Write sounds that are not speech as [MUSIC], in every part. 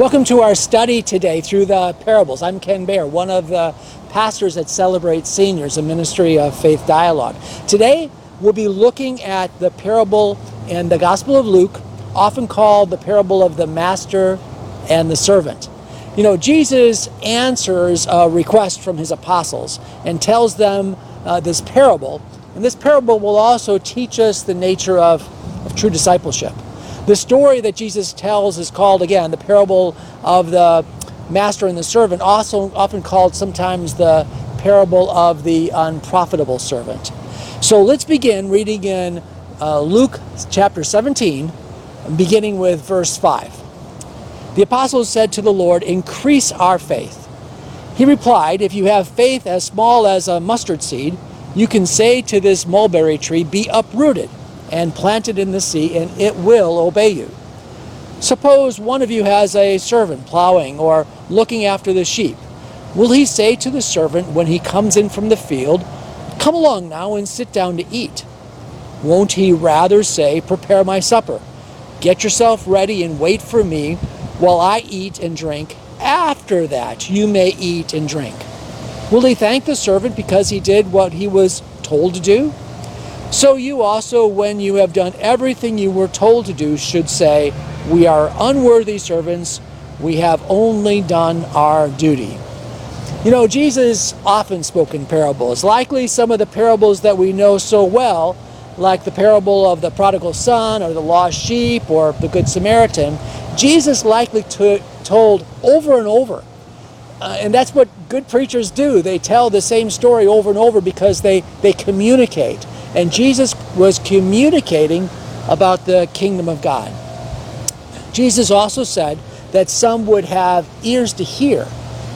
Welcome to our study today through the parables. I'm Ken Behr, one of the pastors at Celebrate Seniors, a ministry of faith dialogue. Today, we'll be looking at the parable in the Gospel of Luke, often called the parable of the master and the servant. You know, Jesus answers a request from his apostles and tells them uh, this parable. And this parable will also teach us the nature of, of true discipleship. The story that Jesus tells is called, again, the parable of the master and the servant, also often called sometimes the parable of the unprofitable servant. So let's begin reading in uh, Luke chapter 17, beginning with verse 5. The apostles said to the Lord, Increase our faith. He replied, If you have faith as small as a mustard seed, you can say to this mulberry tree, Be uprooted and planted in the sea, and it will obey you. Suppose one of you has a servant plowing or looking after the sheep. Will he say to the servant when he comes in from the field, Come along now and sit down to eat? Won't he rather say, Prepare my supper, get yourself ready and wait for me while I eat and drink? After that, you may eat and drink. Will he thank the servant because he did what he was told to do? So you also, when you have done everything you were told to do, should say, We are unworthy servants. We have only done our duty. You know, Jesus often spoke in parables. Likely some of the parables that we know so well, like the parable of the prodigal son or the lost sheep or the Good Samaritan, Jesus likely told over and over. Uh, and that's what good preachers do. They tell the same story over and over because they, they communicate. And Jesus was communicating about the kingdom of God. Jesus also said that some would have ears to hear.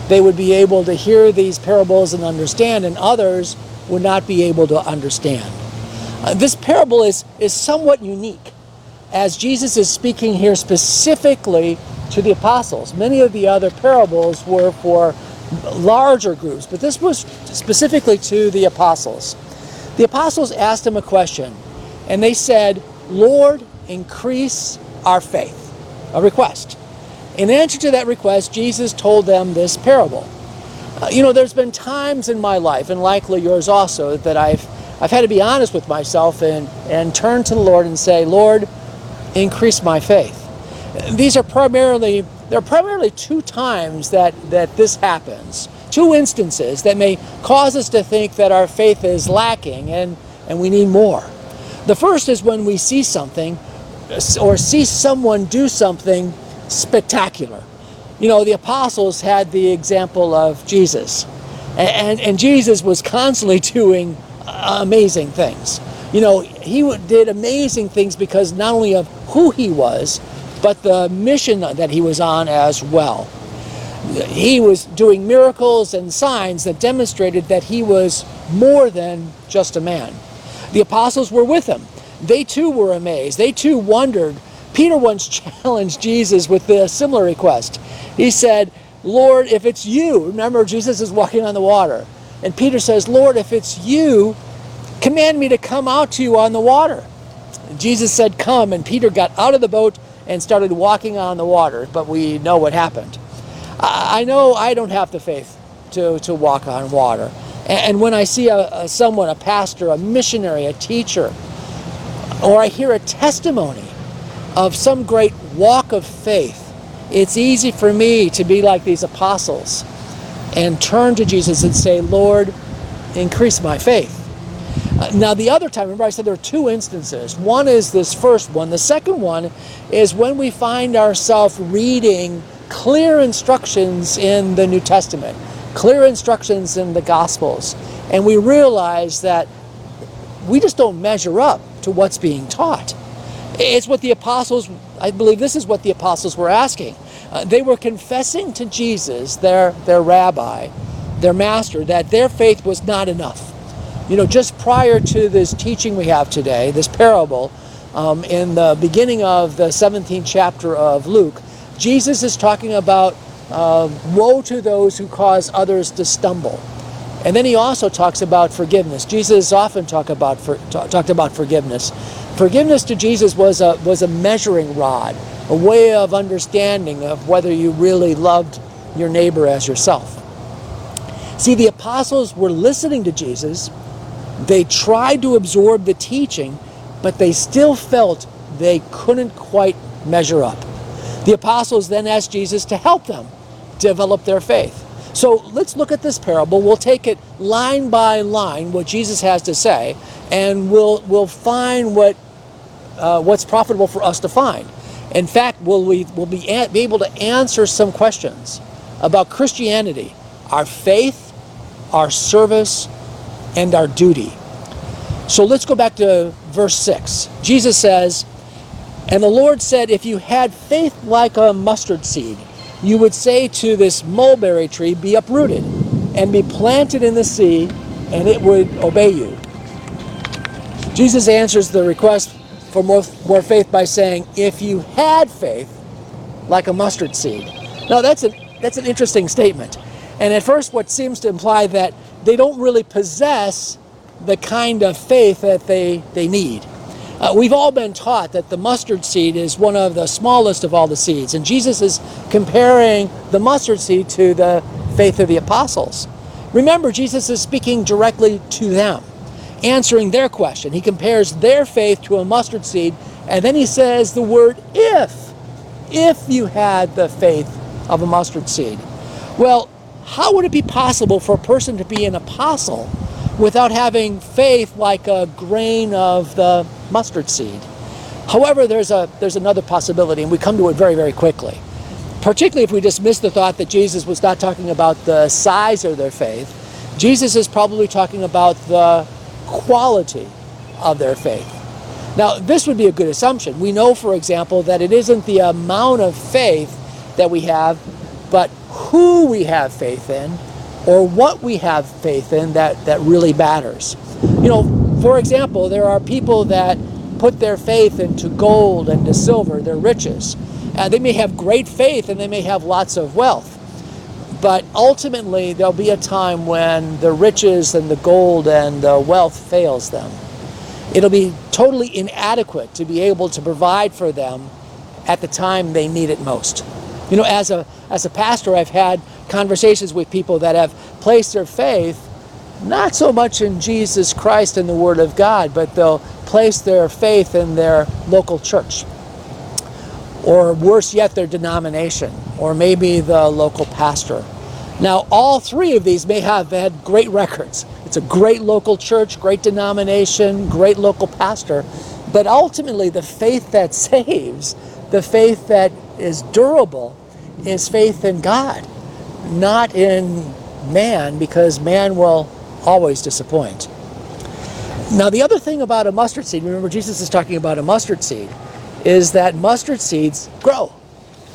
They would be able to hear these parables and understand, and others would not be able to understand. Uh, this parable is, is somewhat unique as Jesus is speaking here specifically to the apostles. Many of the other parables were for larger groups, but this was specifically to the apostles. The apostles asked him a question, and they said, Lord, increase our faith. A request. In answer to that request, Jesus told them this parable. Uh, you know, there's been times in my life, and likely yours also, that I've, I've had to be honest with myself and, and turn to the Lord and say, Lord, increase my faith. These are primarily, there are primarily two times that, that this happens two instances that may cause us to think that our faith is lacking and, and we need more. The first is when we see something or see someone do something spectacular. You know, the apostles had the example of Jesus, and, and, and Jesus was constantly [LAUGHS] doing amazing things. You know, he did amazing things because not only of who he was, but the mission that he was on as well he was doing miracles and signs that demonstrated that he was more than just a man. The apostles were with him. They too were amazed. They too wondered. Peter once [LAUGHS] challenged Jesus with a similar request. He said, Lord, if it's you, remember Jesus is walking on the water. And Peter says, Lord, if it's you, command me to come out to you on the water. Jesus said, Come. And Peter got out of the boat and started walking on the water. But we know what happened. I know I don't have the faith to, to walk on water. And when I see a, a, someone, a pastor, a missionary, a teacher, or I hear a testimony of some great walk of faith, it's easy for me to be like these apostles and turn to Jesus and say, Lord, increase my faith. Uh, now, the other time, remember I said there are two instances. One is this first one. The second one is when we find ourselves reading clear instructions in the New Testament, clear instructions in the Gospels, and we realize that we just don't measure up to what's being taught. It's what the apostles, I believe this is what the apostles were asking. Uh, they were confessing to Jesus, their, their rabbi, their master, that their faith was not enough. You know, just prior to this teaching we have today, this parable, um, in the beginning of the 17th chapter of Luke, Jesus is talking about uh, woe to those who cause others to stumble. And then he also talks about forgiveness. Jesus often talk about for, talk, talked about forgiveness. Forgiveness to Jesus was a was a measuring rod. a way of understanding of whether you really loved your neighbor as yourself. See, the apostles were listening to Jesus. They tried to absorb the teaching, but they still felt they couldn't quite measure up. The apostles then asked Jesus to help them develop their faith. So let's look at this parable. We'll take it line by line, what Jesus has to say, and we'll, we'll find what, uh, what's profitable for us to find. In fact, we'll, we, will be, be able to answer some questions about Christianity, our faith, our service, and our duty. So let's go back to verse 6. Jesus says, And the Lord said, If you had faith like a mustard seed, you would say to this mulberry tree, Be uprooted and be planted in the sea, and it would obey you. Jesus answers the request for more, more faith by saying, If you had faith like a mustard seed. Now, that's, a, that's an interesting statement. And at first, what seems to imply that they don't really possess the kind of faith that they, they need. Uh, we've all been taught that the mustard seed is one of the smallest of all the seeds, and Jesus is comparing the mustard seed to the faith of the apostles. Remember, Jesus is speaking directly to them, answering their question. He compares their faith to a mustard seed, and then he says the word if. If you had the faith of a mustard seed. Well, how would it be possible for a person to be an apostle without having faith like a grain of the mustard seed? However, there's a there's another possibility, and we come to it very, very quickly. Particularly if we dismiss the thought that Jesus was not talking about the size of their faith, Jesus is probably talking about the quality of their faith. Now, this would be a good assumption. We know, for example, that it isn't the amount of faith that we have, but who we have faith in or what we have faith in that, that really matters. You know, for example, there are people that put their faith into gold and to silver, their riches. Uh, they may have great faith and they may have lots of wealth. But ultimately, there'll be a time when the riches and the gold and the wealth fails them. It'll be totally inadequate to be able to provide for them at the time they need it most. You know, as a as a pastor, I've had conversations with people that have placed their faith not so much in Jesus Christ and the Word of God, but they'll place their faith in their local church. Or worse yet, their denomination, or maybe the local pastor. Now, all three of these may have had great records. It's a great local church, great denomination, great local pastor. But ultimately, the faith that saves, the faith that is durable, is faith in God, not in man, because man will always disappoint. Now, the other thing about a mustard seed, remember Jesus is talking about a mustard seed, is that mustard seeds grow.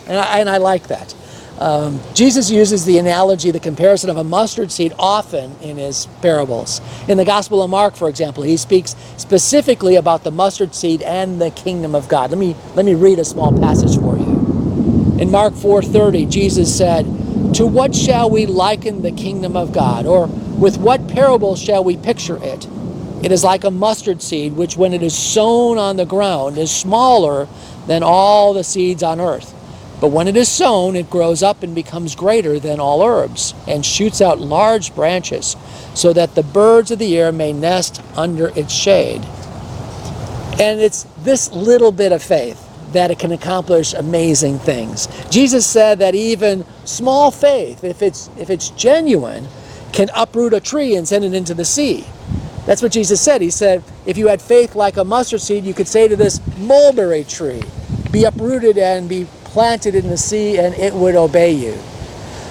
And I, and I like that. Um, Jesus uses the analogy, the comparison of a mustard seed often in his parables. In the Gospel of Mark, for example, he speaks specifically about the mustard seed and the kingdom of God. Let me, let me read a small passage for you. In Mark 4:30, Jesus said, "To what shall we liken the kingdom of God, or with what parable shall we picture it? It is like a mustard seed which when it is sown on the ground is smaller than all the seeds on earth. But when it is sown, it grows up and becomes greater than all herbs, and shoots out large branches, so that the birds of the air may nest under its shade." And it's this little bit of faith that it can accomplish amazing things. Jesus said that even small faith, if it's if it's genuine, can uproot a tree and send it into the sea. That's what Jesus said. He said, if you had faith like a mustard seed, you could say to this mulberry tree, be uprooted and be planted in the sea, and it would obey you.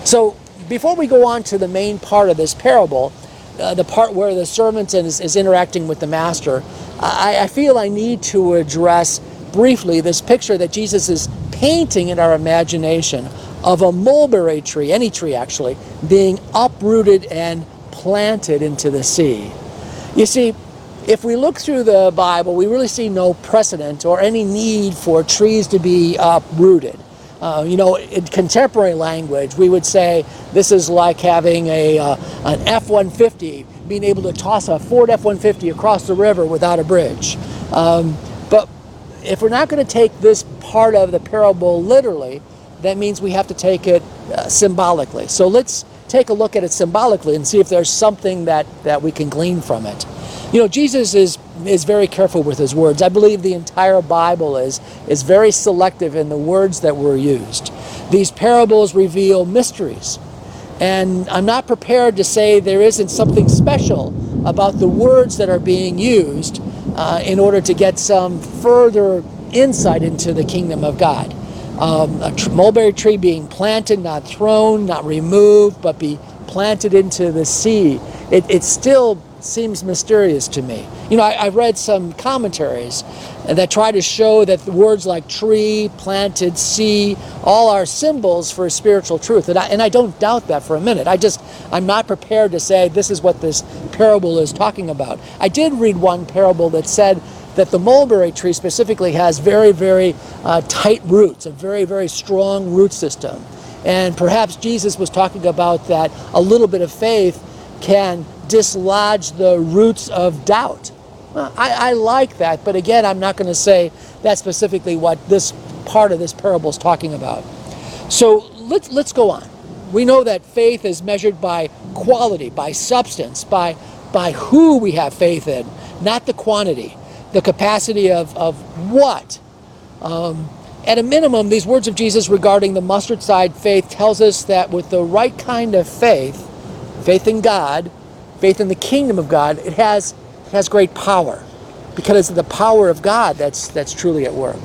So before we go on to the main part of this parable, uh, the part where the servant is, is interacting with the master, I, I feel I need to address briefly this picture that Jesus is painting in our imagination of a mulberry tree, any tree actually, being uprooted and planted into the sea. You see, if we look through the Bible, we really see no precedent or any need for trees to be uprooted. Uh, you know, in contemporary language, we would say this is like having a uh, an F-150 being able to toss a Ford F-150 across the river without a bridge. Um, but if we're not going to take this part of the parable literally, that means we have to take it uh, symbolically. So let's take a look at it symbolically and see if there's something that, that we can glean from it. You know, Jesus is is very careful with his words. I believe the entire Bible is is very selective in the words that were used. These parables reveal mysteries. And I'm not prepared to say there isn't something special about the words that are being used uh, in order to get some further insight into the kingdom of God. Um, a tr- mulberry tree being planted, not thrown, not removed, but be planted into the sea. It, it still seems mysterious to me. You know, I, have read some commentaries that try to show that the words like tree, planted, sea, all are symbols for spiritual truth. And I, and I don't doubt that for a minute. I just, I'm not prepared to say this is what this parable is talking about. I did read one parable that said that the mulberry tree specifically has very, very uh, tight roots, a very, very strong root system. And perhaps Jesus was talking about that a little bit of faith can dislodge the roots of doubt. Well, I, I like that, but again, I'm not going to say that's specifically what this part of this parable is talking about. So let's, let's go on. We know that faith is measured by quality, by substance, by, by who we have faith in, not the quantity, the capacity of, of what. Um, at a minimum, these words of Jesus regarding the mustard seed faith tells us that with the right kind of faith, faith in God, faith in the kingdom of God, it has, it has great power because it's the power of God that's, that's truly at work.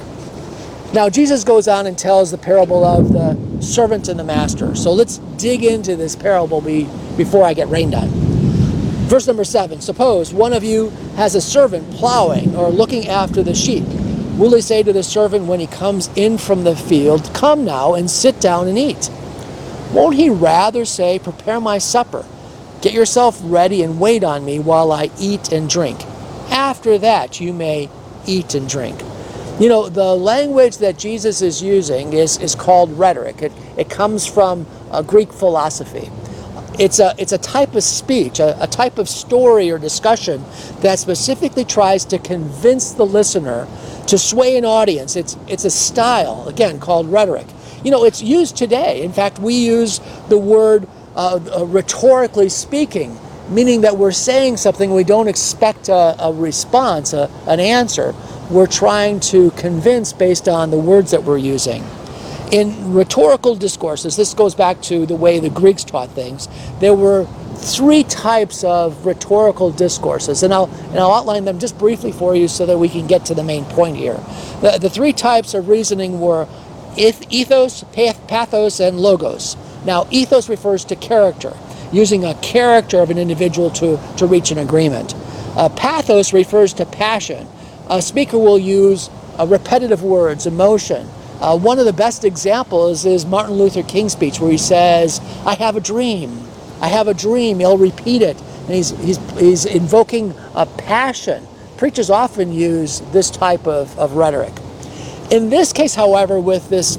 Now, Jesus goes on and tells the parable of the servant and the master. So let's dig into this parable be, before I get rained on. Verse number seven Suppose one of you has a servant plowing or looking after the sheep. Will he say to the servant when he comes in from the field, Come now and sit down and eat? Won't he rather say, Prepare my supper? Get yourself ready and wait on me while I eat and drink. After that, you may eat and drink. You know, the language that Jesus is using is, is called rhetoric. It, it comes from a Greek philosophy. It's a, it's a type of speech, a, a type of story or discussion that specifically tries to convince the listener to sway an audience. It's, it's a style, again, called rhetoric. You know, it's used today. In fact, we use the word uh, uh, rhetorically speaking, meaning that we're saying something we don't expect a, a response, a, an answer. We're trying to convince based on the words that we're using. In rhetorical discourses, this goes back to the way the Greeks taught things, there were three types of rhetorical discourses, and I'll, and I'll outline them just briefly for you so that we can get to the main point here. The, the three types of reasoning were ethos, pathos, and logos. Now, ethos refers to character, using a character of an individual to, to reach an agreement. Uh, pathos refers to passion. A speaker will use uh, repetitive words, emotion. Uh, one of the best examples is Martin Luther King's speech, where he says, I have a dream. I have a dream. He'll repeat it. And he's, he's, he's invoking a passion. Preachers often use this type of, of rhetoric. In this case, however, with this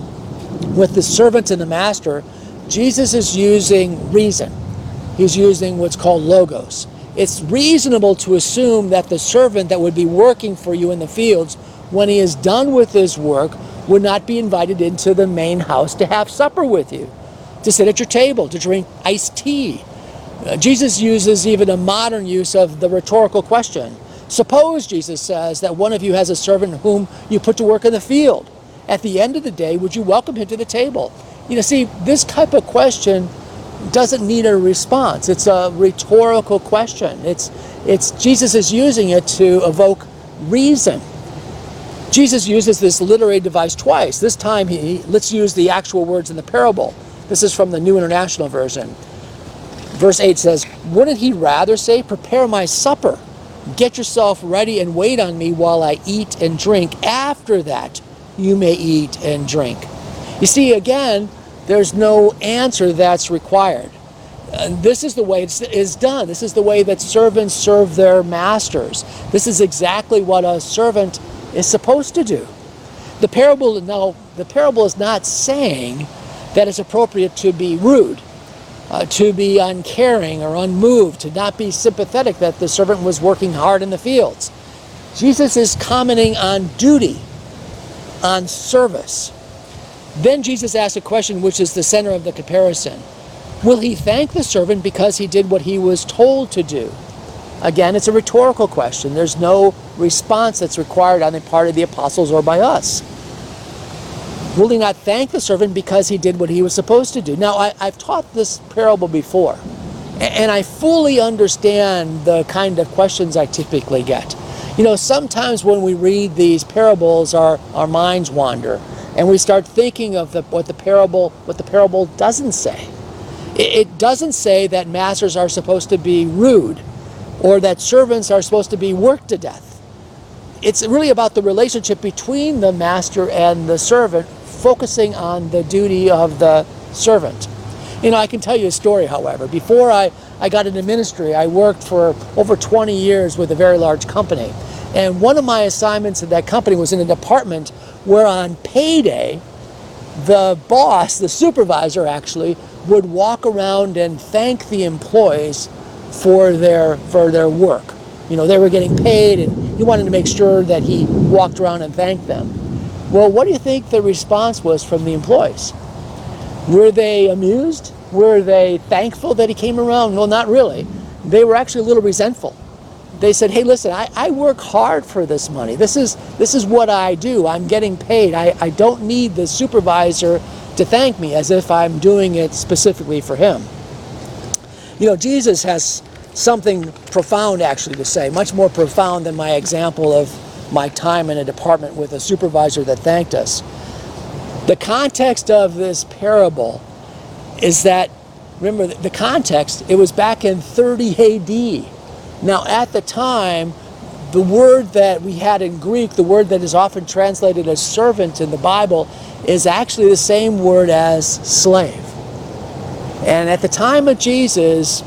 with the servant and the master, Jesus is using reason. He's using what's called logos. It's reasonable to assume that the servant that would be working for you in the fields, when he is done with his work, would not be invited into the main house to have supper with you, to sit at your table, to drink iced tea. Uh, Jesus uses even a modern use of the rhetorical question. Suppose, Jesus says, that one of you has a servant whom you put to work in the field. At the end of the day, would you welcome him to the table? You know, see, this type of question doesn't need a response. It's a rhetorical question. It's, it's Jesus is using it to evoke reason. Jesus uses this literary device twice. This time, he let's use the actual words in the parable. This is from the New International Version. Verse 8 says, Wouldn't he rather say, Prepare my supper, get yourself ready, and wait on me while I eat and drink? After that, you may eat and drink. You see, again, there's no answer that's required. Uh, this is the way it is done. This is the way that servants serve their masters. This is exactly what a servant is supposed to do. The parable, no, the parable is not saying that it's appropriate to be rude, uh, to be uncaring or unmoved, to not be sympathetic that the servant was working hard in the fields. Jesus is commenting on duty on service. Then Jesus asks a question which is the center of the comparison. Will he thank the servant because he did what he was told to do? Again, it's a rhetorical question. There's no response that's required on the part of the apostles or by us. Will he not thank the servant because he did what he was supposed to do? Now, I, have taught this parable before, and I fully understand the kind of questions I typically get. You know, sometimes when we read these parables, our, our minds wander, and we start thinking of the, what the parable what the parable doesn't say. It, it doesn't say that masters are supposed to be rude, or that servants are supposed to be worked to death. It's really about the relationship between the master and the servant focusing on the duty of the servant. You know, I can tell you a story, however. Before I, I got into ministry, I worked for over 20 years with a very large company. And one of my assignments at that company was in a department where on payday, the boss, the supervisor actually, would walk around and thank the employees for their for their work. You know, they were getting paid and he wanted to make sure that he walked around and thanked them. Well, what do you think the response was from the employees? Were they amused? Were they thankful that he came around? Well, not really. They were actually a little resentful. They said, hey, listen, I, I work hard for this money. This is, this is what I do. I'm getting paid. I, I don't need the supervisor to thank me as if I'm doing it specifically for him. You know, Jesus has something profound actually to say, much more profound than my example of my time in a department with a supervisor that thanked us. The context of this parable is that, remember, the context, it was back in 30 AD. Now, at the time, the word that we had in Greek, the word that is often translated as servant in the Bible, is actually the same word as slave. And at the time of Jesus,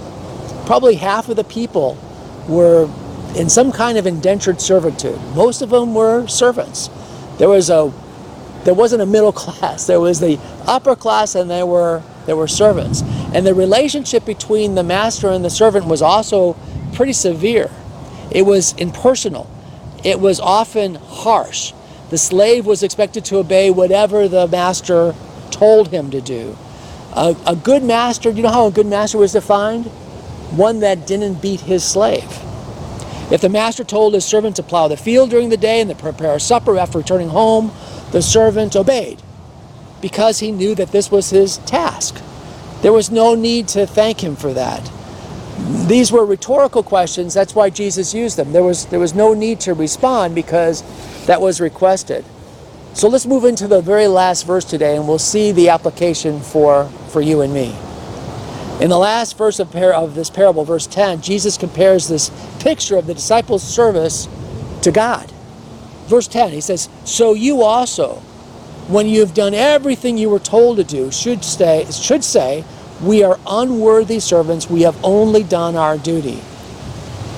probably half of the people were in some kind of indentured servitude. Most of them were servants. There was a there wasn't a middle [LAUGHS] class. There was the upper class and there were there were servants. And the relationship between the master and the servant was also pretty severe. It was impersonal. It was often harsh. The slave was expected to obey whatever the master told him to do. A, a good master, you know how a good master was defined? One that didn't beat his slave. If the master told his servant to plow the field during the day and to prepare supper after returning home, the servant obeyed because he knew that this was his task. There was no need to thank him for that. These were rhetorical questions, that's why Jesus used them. There was, there was no need to respond because that was requested. So let's move into the very last verse today and we'll see the application for, for you and me. In the last verse of, par- of this parable, verse 10, Jesus compares this picture of the disciples' service to God. Verse 10, he says, So you also, when you have done everything you were told to do, should, stay, should say, We are unworthy servants, we have only done our duty.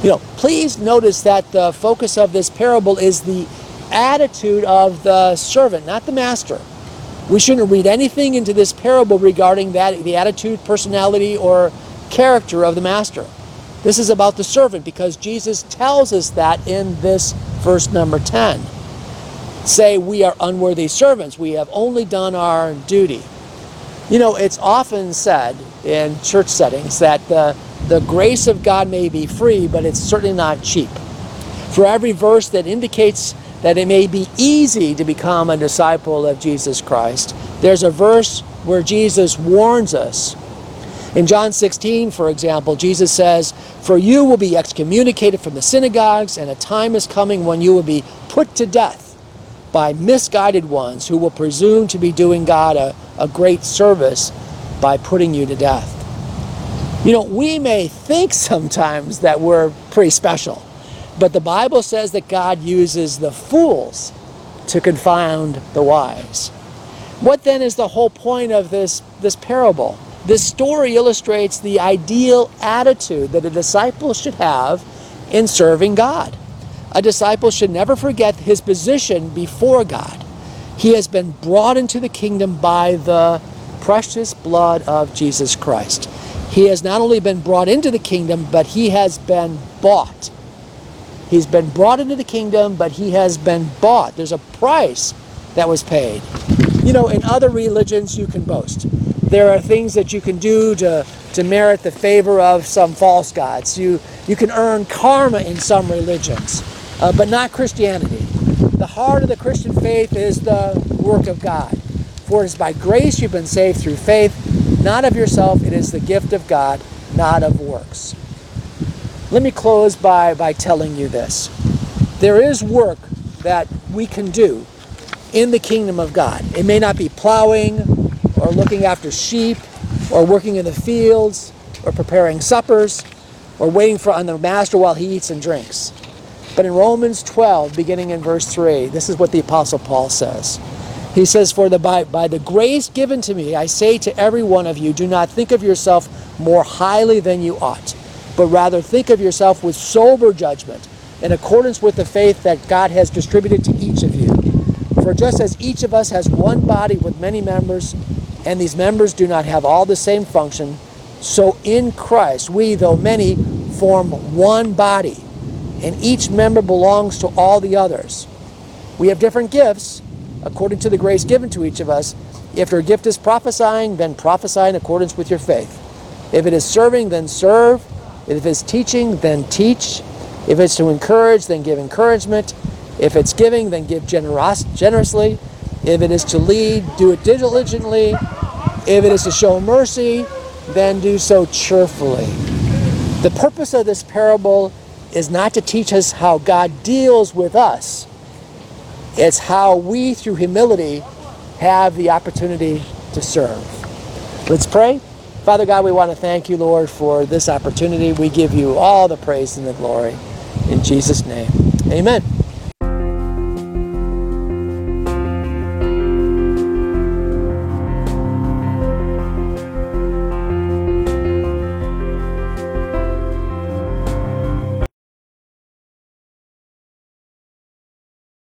You know, please notice that the focus of this parable is the attitude of the servant, not the master. We shouldn't read anything into this parable regarding that the attitude, personality, or character of the master. This is about the servant because Jesus tells us that in this verse number 10. Say, we are unworthy servants. We have only done our duty. You know, it's often said in church settings that the, the grace of God may be free, but it's certainly not cheap. For every verse that indicates that it may be easy to become a disciple of Jesus Christ. There's a verse where Jesus warns us. In John 16, for example, Jesus says, For you will be excommunicated from the synagogues, and a time is coming when you will be put to death by misguided ones who will presume to be doing God a, a great service by putting you to death. You know, we may think sometimes that we're pretty special. But the Bible says that God uses the fools to confound the wise. What then is the whole point of this, this parable? This story illustrates the ideal attitude that a disciple should have in serving God. A disciple should never forget his position before God. He has been brought into the kingdom by the precious blood of Jesus Christ. He has not only been brought into the kingdom, but he has been bought He's been brought into the kingdom, but he has been bought. There's a price that was paid. You know, in other religions, you can boast. There are things that you can do to, to merit the favor of some false gods. You, you can earn karma in some religions, uh, but not Christianity. The heart of the Christian faith is the work of God. For it is by grace you've been saved through faith, not of yourself. It is the gift of God, not of works. Let me close by, by telling you this. There is work that we can do in the kingdom of God. It may not be plowing or looking after sheep or working in the fields or preparing suppers or waiting for on the master while he eats and drinks. But in Romans 12, beginning in verse 3, this is what the apostle Paul says. He says, For the by, by the grace given to me, I say to every one of you, do not think of yourself more highly than you ought, but rather think of yourself with sober judgment, in accordance with the faith that God has distributed to each of you. For just as each of us has one body with many members, and these members do not have all the same function, so in Christ we, though many, form one body, and each member belongs to all the others. We have different gifts according to the grace given to each of us. If your gift is prophesying, then prophesy in accordance with your faith. If it is serving, then serve. If it's teaching, then teach. If it's to encourage, then give encouragement. If it's giving, then give generously. If it is to lead, do it diligently. If it is to show mercy, then do so cheerfully. The purpose of this parable is not to teach us how God deals with us, it's how we, through humility, have the opportunity to serve. Let's pray. Father God, we want to thank you, Lord, for this opportunity. We give you all the praise and the glory. In Jesus' name, amen.